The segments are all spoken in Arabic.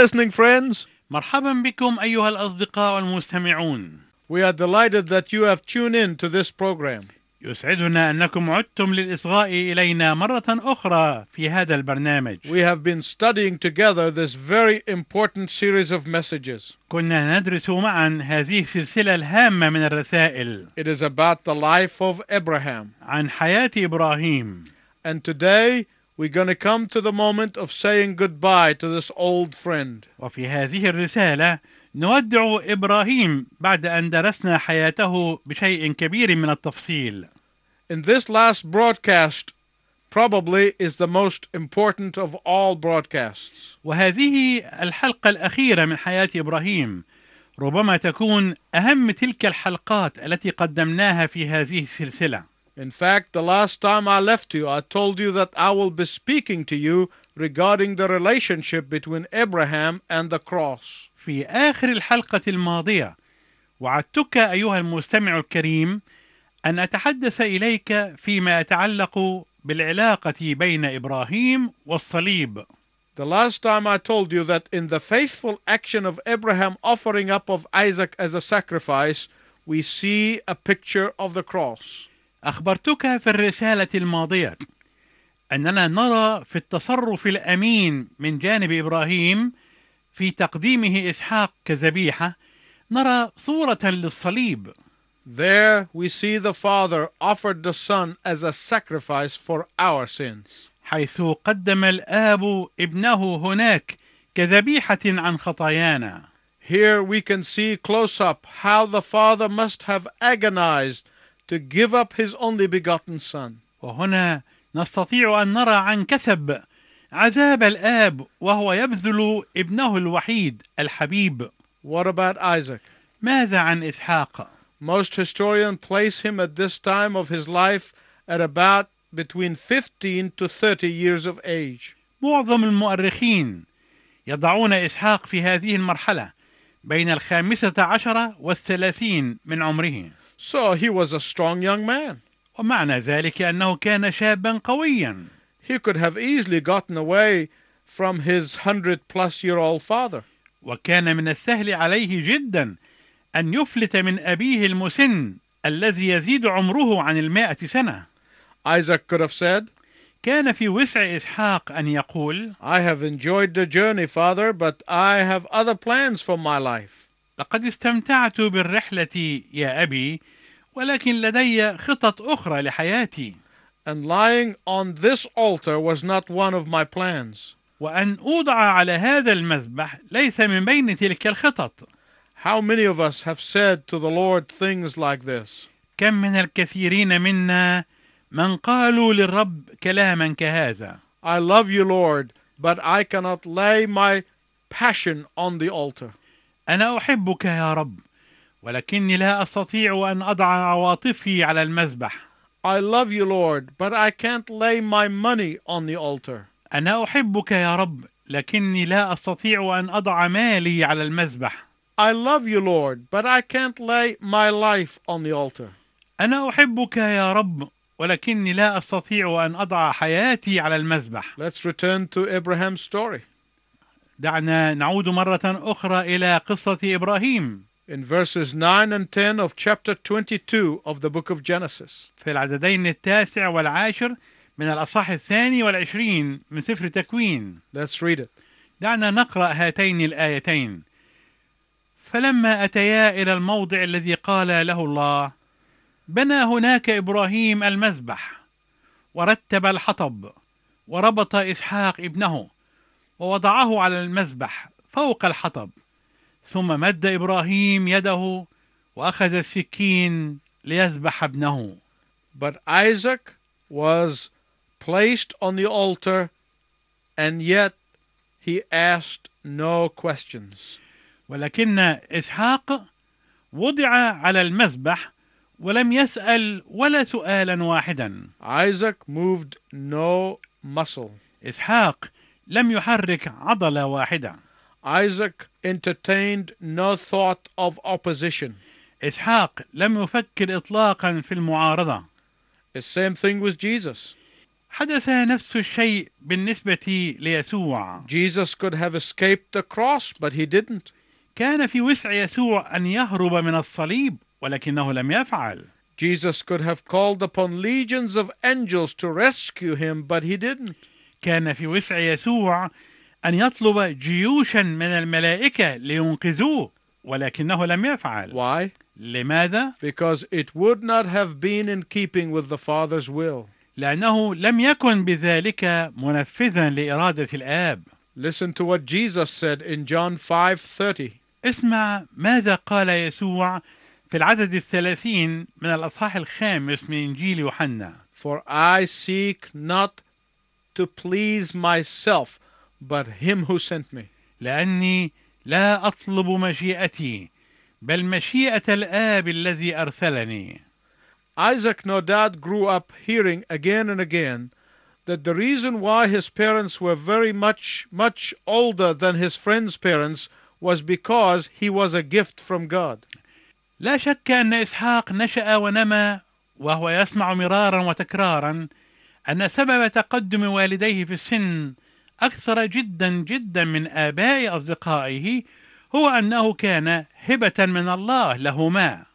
Hello, listening friends. مرحبا بكم أيها الأصدقاء المستمعون We are delighted that you have tuned in to this program. يسعدنا أنكم عدتم للإصغاء إلينا مرة أخرى في هذا البرنامج We have been studying together this very important series of messages. كنا ندرس معا هذه السلسلة الهامة من الرسائل It is about the life of Abraham. عن حياة إبراهيم And today we're going to come to the moment of saying goodbye to this old friend. وفي هذه الرسالة نودع إبراهيم بعد أن درسنا حياته بشيء كبير من التفصيل In this last broadcast, probably is the most important of all broadcasts. وهذه الحلقة الأخيرة من حياة إبراهيم ربما تكون أهم تلك الحلقات التي قدمناها في هذه السلسلة In fact, the last time I left you, I told you that I will be speaking to you regarding the relationship between Abraham and the cross. في آخر الحلقة الماضية وعدتك أيها المستمع الكريم أن أتحدث إليك فيما يتعلق بالعلاقة بين إبراهيم والصليب The last time I told you that in the faithful action of Abraham offering up of Isaac as a sacrifice, we see a picture of the cross. أخبرتك في الرسالة الماضية أننا نرى في التصرف الأمين من جانب إبراهيم في تقديمه إسحاق كذبيحة نرى صورة للصليب There we see the Father offered the Son as a sacrifice for our sins. حيث قدم الآب ابنه هناك كذبيحة عن خطايانا Here we can see close up how the Father must have agonized to give up his only begotten Son. وهنا نستطيع أن نرى عن كسب عذاب الآب وهو يبذل ابنه الوحيد الحبيب What about Isaac? ماذا عن إسحاق؟ Most historians place him at this time of his life at about between 15 to 30 years of age. معظم المؤرخين يضعون إسحاق في هذه المرحلة بين الخامسة عشرة والثلاثين من عمره So he was a strong young man. ومعنى ذلك أنه كان شابا قويا He could have easily gotten away from his 100 plus year old father. وكان من السهل عليه جدا أن يفلت من أبيه المسن الذي يزيد عمره عن المائة سنة Isaac could have said, كان في وسع إسحاق أن يقول I have enjoyed the journey, father, but I have other plans for my life. لقد استمتعت بالرحلة يا أبي ولكن لدي خطط أخرى لحياتي And lying on this altar was not one of my plans. وأن أوضع على هذا المذبح ليس من بين تلك الخطط How many of us have said to the Lord things like this? كم من الكثيرين منا من قالوا للرب كلاما كهذا I love you, Lord, but I cannot lay my passion on the altar. أنا أحبك يا رب ولكني لا أستطيع أن أضع عواطفي على المذبح I love you, Lord, but I can't lay my money on the altar. أنا أحبك يا رب لكني لا أستطيع أن أضع مالي على المذبح I love you, Lord, but I can't lay my life on the altar. أنا أحبك يا رب ولكني لا أستطيع أن أضع حياتي على المذبح Let's return to Abraham's story. دعنا نعود مرة أخرى إلى قصة إبراهيم In verses 9 and 10 of chapter 22 of the book of Genesis. في العددين التاسع والعاشر من الأصحاح الثاني والعشرين من سفر تكوين Let's read it. دعنا نقرأ هاتين الآيتين فلما أتيا إلى الموضع الذي قال له الله بنى هناك إبراهيم المذبح ورتب الحطب وربط إسحاق ابنه ووضعه على المذبح فوق الحطب ثم مد إبراهيم يده وأخذ السكين ليذبح ابنه But Isaac was placed on the altar, and yet he asked no questions. ولكن إسحاق وضع على المذبح ولم يسأل ولا سؤالا واحدا Isaac moved no muscle. إسحاق لم يحرك عضلة واحدة Isaac entertained no thought of opposition. إسحاق لم يفكر إطلاقا في المعارضة The same thing with Jesus. حدث نفس الشيء بالنسبة ليسوع Jesus could have escaped the cross, but he didn't. كان في وسع يسوع أن يهرب من الصليب ولكنه لم يفعل Jesus could have called upon legions of angels to rescue him, but he didn't. كان في وسع يسوع أن يطلب جيوشا من الملائكة لينقذوه ولكنه لم يفعل Why? لماذا؟ Because it would not have been in keeping with the Father's will. لأنه لم يكن بذلك منفذا لإرادة الآب Listen to what Jesus said in John 5:30. اسمع ماذا قال يسوع في العدد الثلاثين من الأصحاح الخامس من إنجيل يوحنا For I seek not to please myself, but him who sent me. لأني لا أطلب مشيئتي بل مشيئة الآب الذي أرسلني Isaac no doubt grew up hearing again and again that the reason why his parents were very much, much older than his friends' parents was because he was a gift from God. لا شك أن إسحاق نشأ ونمى وهو يسمع مرارا وتكرارا أن سبب تقدم والديه في السن أكثر جدا جدا من آباء أصدقائه هو أنه كان هبة من الله لهما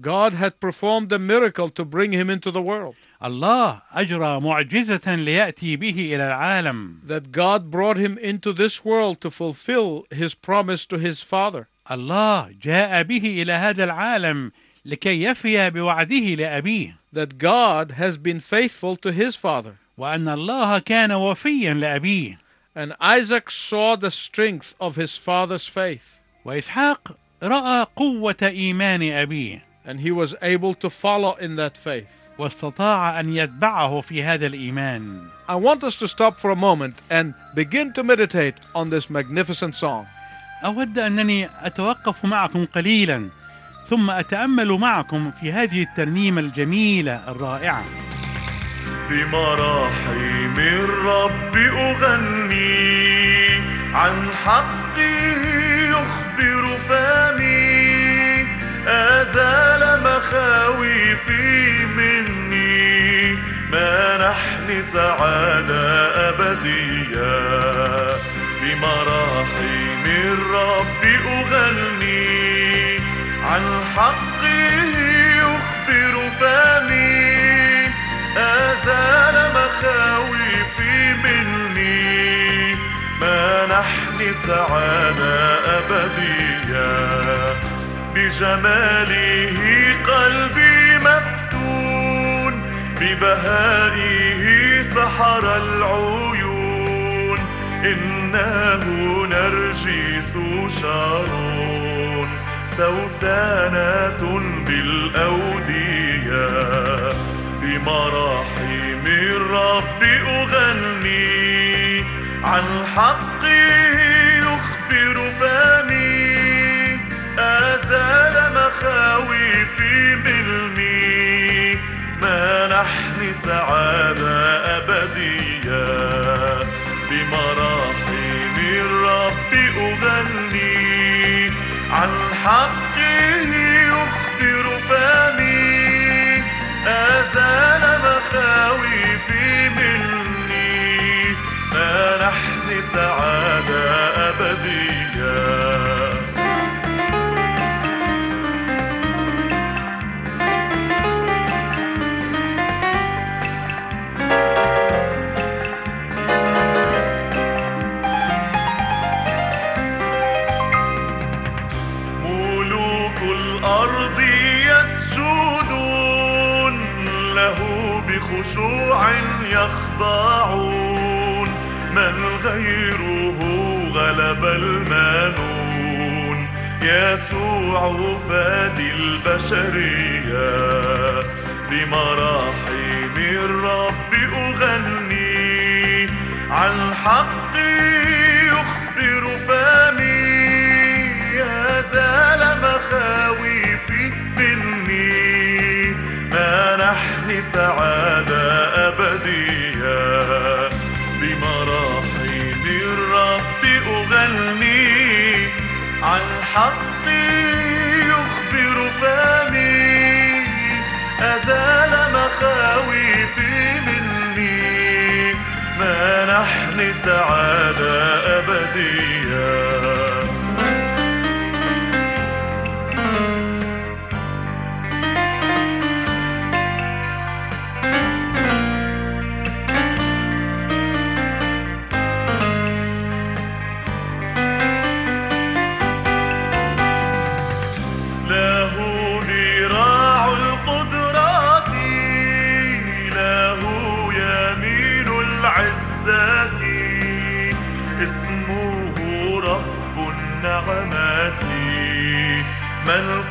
God had performed a miracle to bring him into the world. الله أجرى معجزة ليأتي به إلى العالم That God brought him into this world to fulfill his promise to his father. الله جاء به إلى هذا العالم لكي يفي بوعده لأبيه That God has been faithful to his father. وأن الله كان وفيا لأبيه And Isaac saw the strength of his father's faith. وإسحاق رأى قوة إيمان أبيه And he was able to follow in that faith. واستطاع أن يتبعه في هذا الإيمان I want us to stop for a moment and begin to meditate on this magnificent song. أود أنني أتوقف معكم قليلا ثم أتأمل معكم في هذه الترنيمة الجميلة الرائعة. بمراحم الرب أغني عن حقه يخبر فمي أزال مخاوفي مني. منحني سعادة أبدية. بمراحم الرب أغني حقه يخبر فمي. أزال مخاوفي مني. منحني سعادة أبدية. بجماله قلبي مفتون. ببهائه سحر العيون. إنه نرجس شارون سوسانة بالأودية. بمراحم الرب أغني. عن حقه يخبر فمي أزال مخاوفي مني منحني سعادة أبدية. بمراحم الرب أغني. حقه يخبر فمي أزال مخاوفي مني. منحني سعادة أبدية يسجدون له بخشوع يخضعون من غيره غلب المانون يسوع فادي البشرية بمراحم الرب أغني. عن حقي يخبر فمي يزال مخاوفي منحني سعادة أبدية. بمراحم الرب أغني عن حقي يخبر فمي. أزال مخاوفي مني. سعادة أبدية.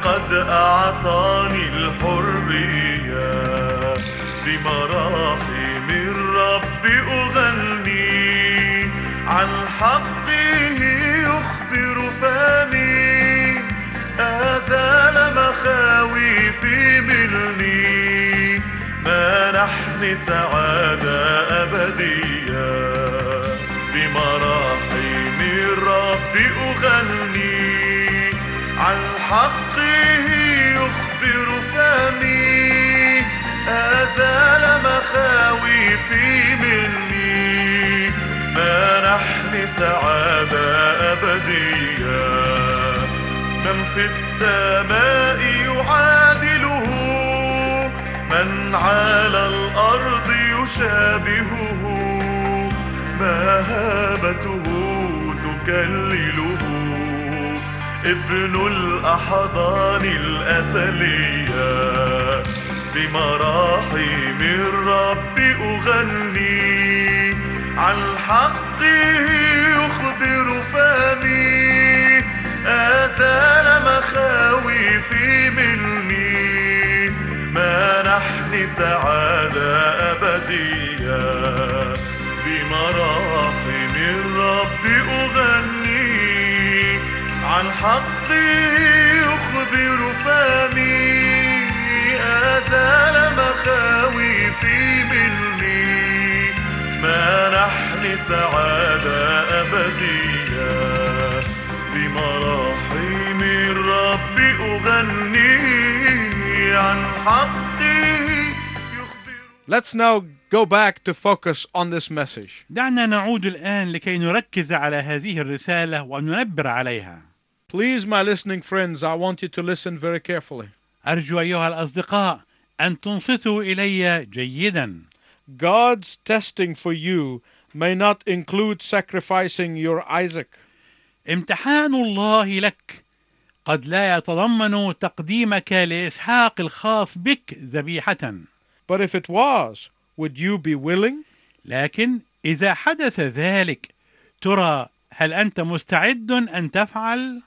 قد أعطاني الحرية بمراحم الرب أغني عن حقه يخبر فمي. أزال مخاوفي مني منحني سعادة أبدية بمراحم الرب أغني. حقه يخبر فمي أزال مخاوفي مني. منحني سعادة أبدية. من في السماء يعادله من على الأرض يشابهه. مهابته تكلله. ابن الأحضان الأزلية بمراحم الرب أغني عن حقه حقي يخبر فمي أزال مخاوفي مني. منحني سعادة أبدية. بمراحم الرب أغني عن حقي يخبر. Let's now go back to focus on this message. دعنا نعود الآن لكي نركز على هذه الرسالة وننبر عليها. Please, my listening friends, I want you to listen very carefully. أرجو أيها الأصدقاء أن تنصتوا إلي جيدا God's testing for you may not include sacrificing your Isaac. امتحان الله لك قد لا يتضمن تقديمك لإسحاق الخاص بك ذبيحة But if it was, would you be willing? لكن إذا حدث ذلك ترى هل أنت مستعد أن تفعل؟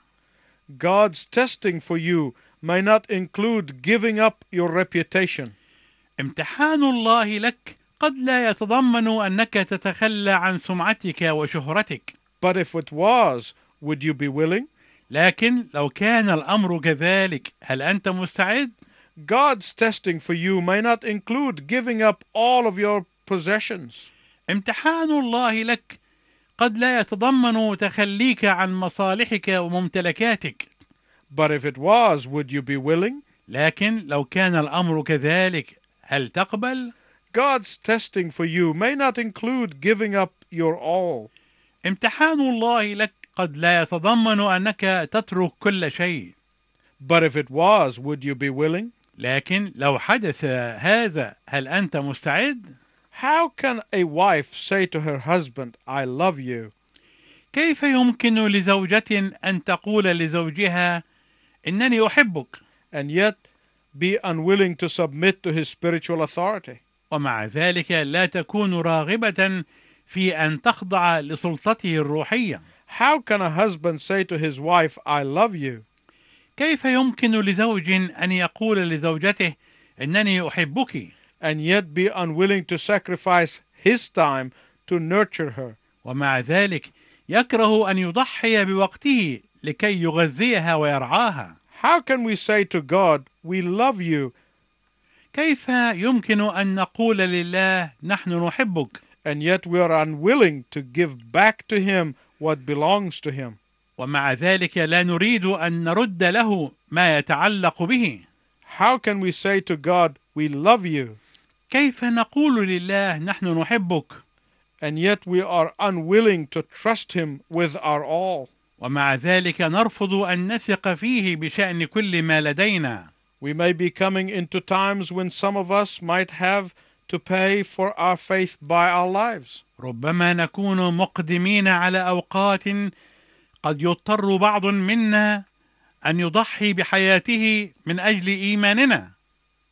God's testing for you may not include giving up your reputation. امتحان الله لك قد لا يتضمن أنك تتخلى عن سمعتك وشهرتك But if it was, would you be willing? لكن لو كان الأمر كذلك هل أنت مستعد؟ God's testing for you may not include giving up all of your possessions. امتحان الله لك قد لا يتضمن تخليك عن مصالحك وممتلكاتك But if it was, would you be willing? لكن لو كان الأمر كذلك هل تقبل؟ God's testing for you may not include giving up your all. امتحان الله لك قد لا يتضمن أنك تترك كل شيء But if it was, would you be willing? لكن لو حدث هذا هل أنت مستعد؟ How can a wife say to her husband, I love you, كيف يمكن لزوجة أن تقول لزوجها إنني أحبك and yet be unwilling to submit to his spiritual authority? ومع ذلك لا تكون راغبة في أن تخضع لسلطته الروحية How can a husband say to his wife, I love you, كيف يمكن لزوج أن يقول لزوجته إنني أحبك and yet be unwilling to sacrifice his time to nurture her? ومع ذلك يكره أن يضحي بوقته لكي يغذيها ويرعاها How can we say to God, We love you, كيف يمكن أن نقول لله نحن نحبك and yet we are unwilling to give back to him what belongs to him? ومع ذلك لا نريد أن نرد له ما يتعلق به How can we say to God, We love you, كيف نقول لله نحن نحبك and yet we are unwilling to trust Him with our all. ومع ذلك نرفض أن نثق فيه بشأن كل ما لدينا We may be coming into times when some of us might have to pay for our faith by our lives. ربما نكون مقدمين على أوقات قد يضطر بعض منا أن يضحي بحياته من أجل إيماننا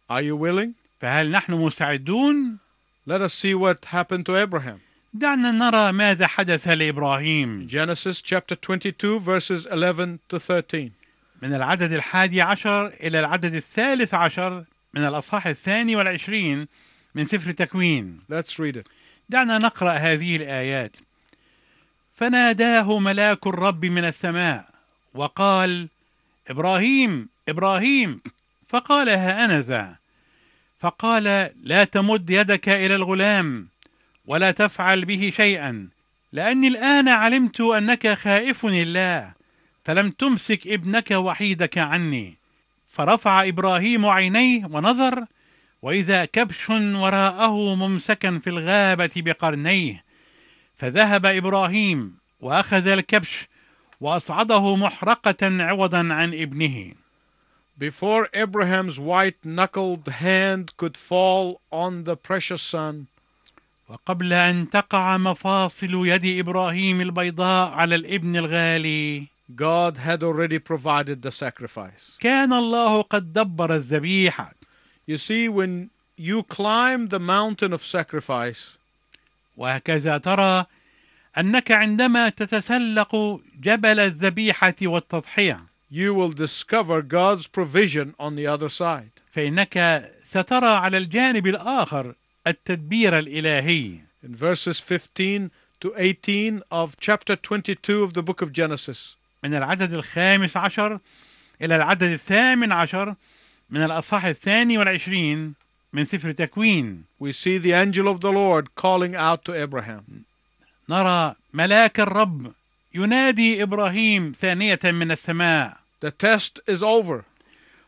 Are you willing? فهل نحن مستعدون؟ Let us see what happened to Abraham. دعنا نرى ماذا حدث لإبراهيم Genesis chapter 22, verses 11 to 13. من العدد الحادي عشر إلى العدد الثالث عشر من الأصحاح الثاني والعشرين من سفر تكوين Let's read it. دعنا نقرأ هذه الآيات فناداه ملاك الرب من السماء وقال إبراهيم إبراهيم فقال ها أنا ذا فقال لا تمد يدك إلى الغلام ولا تفعل به شيئا. لأني الآن علمت أنك خائف الله فلم تمسك ابنك وحيدك عني. فرفع إبراهيم عينيه ونظر وإذا كبش وراءه ممسكا في الغابة بقرنيه فذهب إبراهيم وأخذ الكبش وأصعده محرقة عوضا عن ابنه. Before Abraham's white knuckled hand could fall on the precious son, وقبل أن تقع مفاصل يد إبراهيم البيضاء على الابن الغالي God had already provided the sacrifice. كان الله قد دبر الذبيحة You see, when you climb the mountain of sacrifice, وهكذا ترى أنك عندما تتسلق جبل الذبيحة والتضحية you will discover God's provision on the other side. فإنك سترى على الجانب الآخر التدبير الإلهي In verses 15 to 18 of chapter 22 of the book of Genesis, من العدد الخامس عشر إلى العدد الثامن عشر من الأصحاح الثاني والعشرين من سفر تكوين we see the angel of the Lord calling out to Abraham. نرى ملاك الرب ينادي إبراهيم ثانية من السماء The test is over.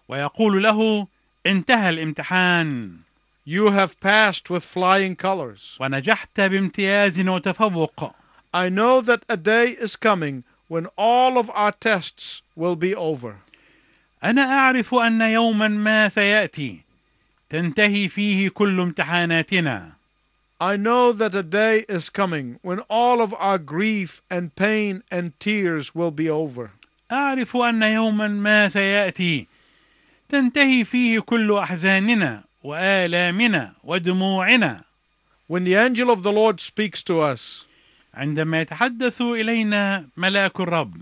ويقول له انتهى الامتحان You have passed with flying colors. ونجحت بامتياز وتفوق I know that a day is coming when all of our tests will be over. أنا أعرف أن يوما ما سيأتي تنتهي فيه كل امتحاناتنا I know that a day is coming when all of our grief and pain and tears will be over. أعرف أن يوما ما سيأتي تنتهي فيه كل أحزاننا وآلامنا ودموعنا When the angel of the Lord speaks to us, عندما يتحدث إلينا ملاك الرب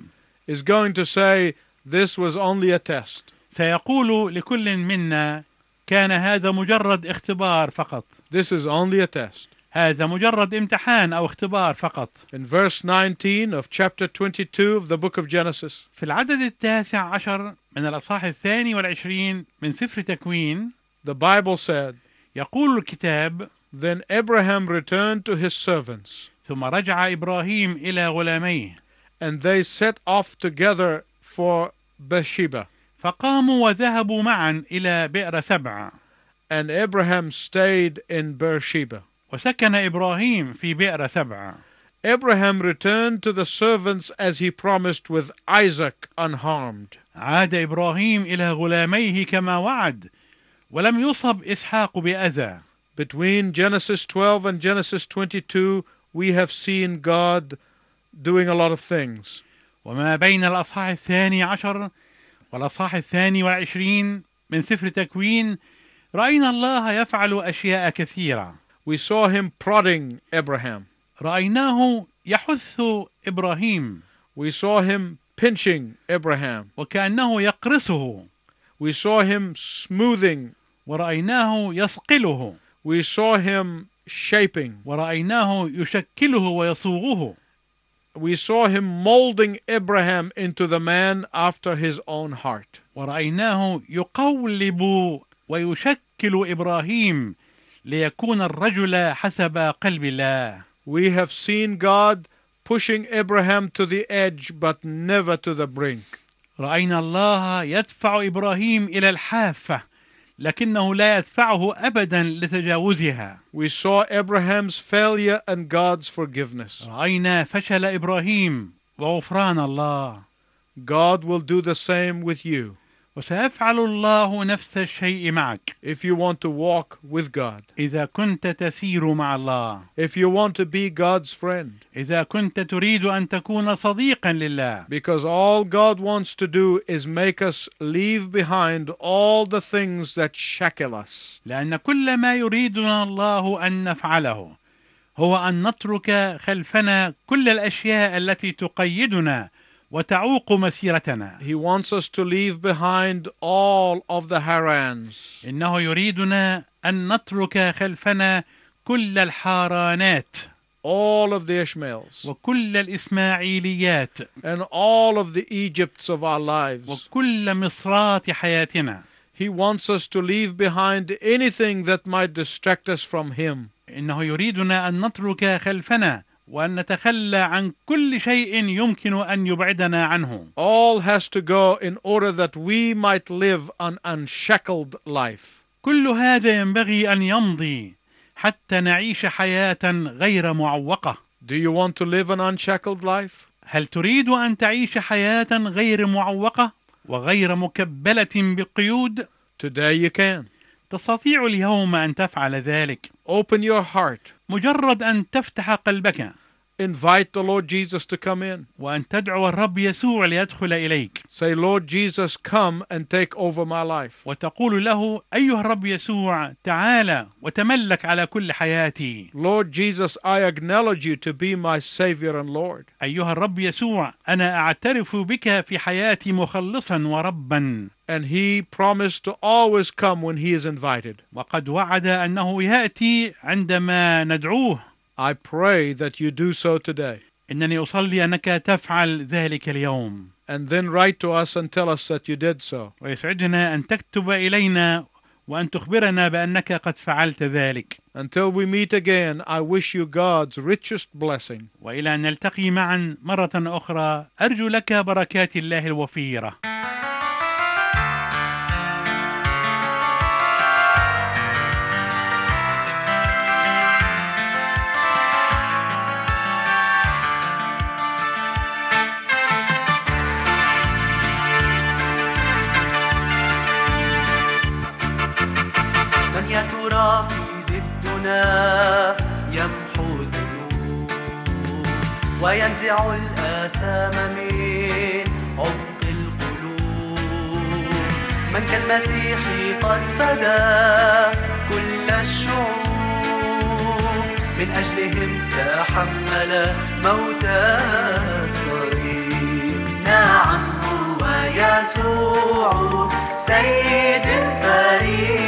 is going to say, This was only a test. سيقول لكل منا كان هذا مجرد اختبار فقط This is only a test. هذا مجرد امتحان أو اختبار فقط. In verse 19 of chapter 22 of the book of Genesis, في العدد التاسع عشر من الأصحاح الثاني والعشرين من سفر تكوين the Bible said, يقول الكتاب Then Abraham returned to his servants, ثم رجع إبراهيم إلى غلاميه. And they set off together for Bathsheba. فقاموا وذهبوا معا إلى بئر سبع And Abraham stayed in Beersheba. وسكن إبراهيم في بئر سبع Abraham returned to the servants as he promised with Isaac unharmed. عاد إبراهيم إلى غلاميه كما وعد ولم يصب إسحاق بأذى Between Genesis 12 and Genesis 22, we have seen God doing a lot of things. وما بين الأصحاح الثاني عشر والأصحاح الثاني والعشرين من سفر تكوين رأينا الله يفعل أشياء كثيرة We saw him prodding Abraham. رأيناه يحث إبراهيم We saw him pinching Abraham. وكأنه يقرصه We saw him smoothing. ورأيناه يصقله We saw him shaping. ورأيناه يشكله ويصوغه We saw him molding Abraham into the man after his own heart. ورأيناه يقولب ويشكل إبراهيم ليكون الرجل حسب قلب الله We have seen God pushing Abraham to the edge but never to the brink. رأينا الله يدفع إبراهيم إلى الحافة لكنه لا يدفعه أبدا لتجاوزها We saw Abraham's failure and God's forgiveness. رأينا فشل إبراهيم وغفران الله God will do the same with you وسيفعل الله نفس الشيء معك if you want to walk with God, إذا كنت تسير مع الله if you want to be God's friend. إذا كنت تريد أن تكون صديقا لله Because all God wants to do is make us leave behind all the things that shackle us. لأن كل ما يريدنا الله أن نفعله هو أن نترك خلفنا كل الأشياء التي تقيدنا وتعوق مسيرتنا He wants us to leave behind all of the Harans, إنه يريدنا أن نترك خلفنا كل الحارانات all of the Ishmaels, وكل الإسماعيليات and all of the Egypts of our lives. وكل مصرات حياتنا He wants us to leave behind anything that might distract us from Him. إنه يريدنا أن نترك خلفنا وأن نتخلى عن كل شيء يمكن أن يبعدنا عنه All has to go in order that we might live an unshackled life. كل هذا ينبغي أن يمضي حتى نعيش حياة غير معوقة Do you want to live an unshackled life? هل تريد أن تعيش حياة غير معوقة وغير مكبلة بقيود؟ Today you can. تستطيع اليوم أن تفعل ذلك Open your heart. مجرد أن تفتح قلبك Invite the Lord Jesus to come in. وأن تدعو الرب يسوع ليدخل إليك Say, Lord Jesus, come and take over my life. وتقول له أيها الرب يسوع تعال وتملك على كل حياتي Lord Jesus, I acknowledge you to be my Savior and Lord. أيها الرب يسوع أنا أعترف بك في حياتي مخلصا وربا And He promised to always come when He is invited. وقد وعد أنه يأتي عندما ندعوه I pray that you do so today. إنني أصلي أنك تفعل ذلك اليوم And then write to us and tell us that you did so. ويسعدنا أن تكتب إلينا وأن تخبرنا بأنك قد فعلت ذلك Until we meet again, I wish you God's richest blessing. وإلى أن نلتقي معا مرة أخرى أرجو لك بركات الله الوفيرة وينزع الآثام من عمق القلوب. من كالمسيح قد فدى كل الشعوب. من أجلهم تحمل موت الصليب. نعم هو يسوع سيد الفريق.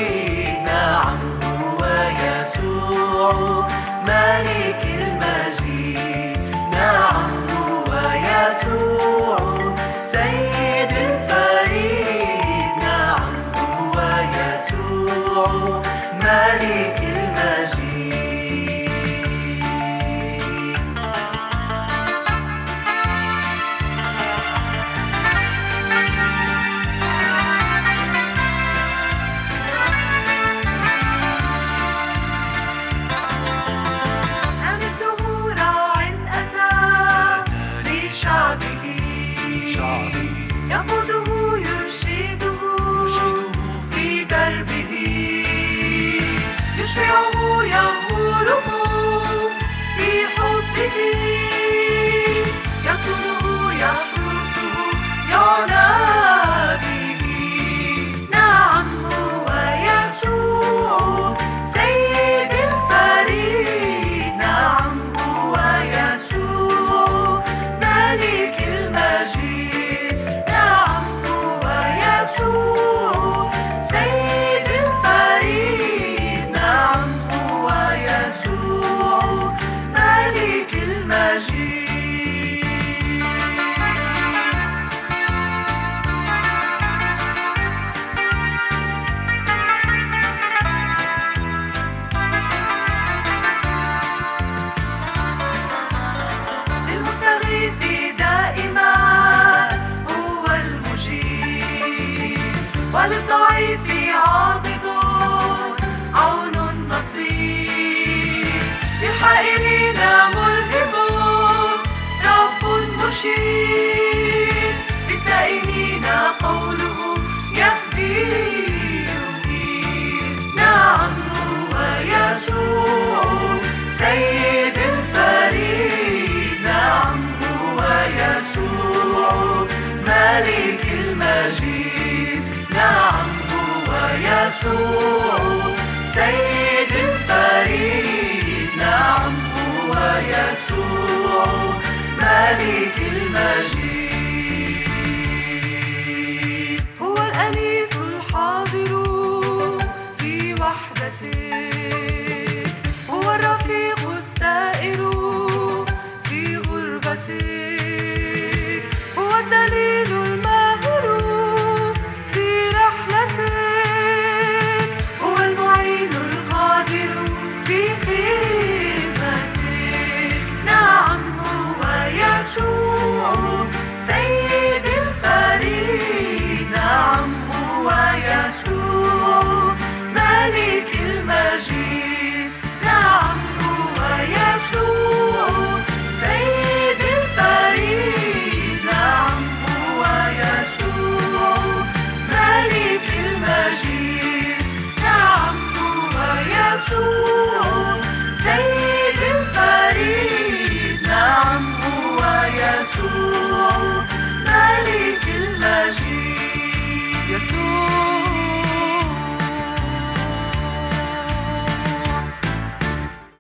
أوحى إلينا رب قوله يهدي نعم هو يسوع سيد نعم هو يسوع المجيد نعم هو يسوع سيد يسوع ملك المجد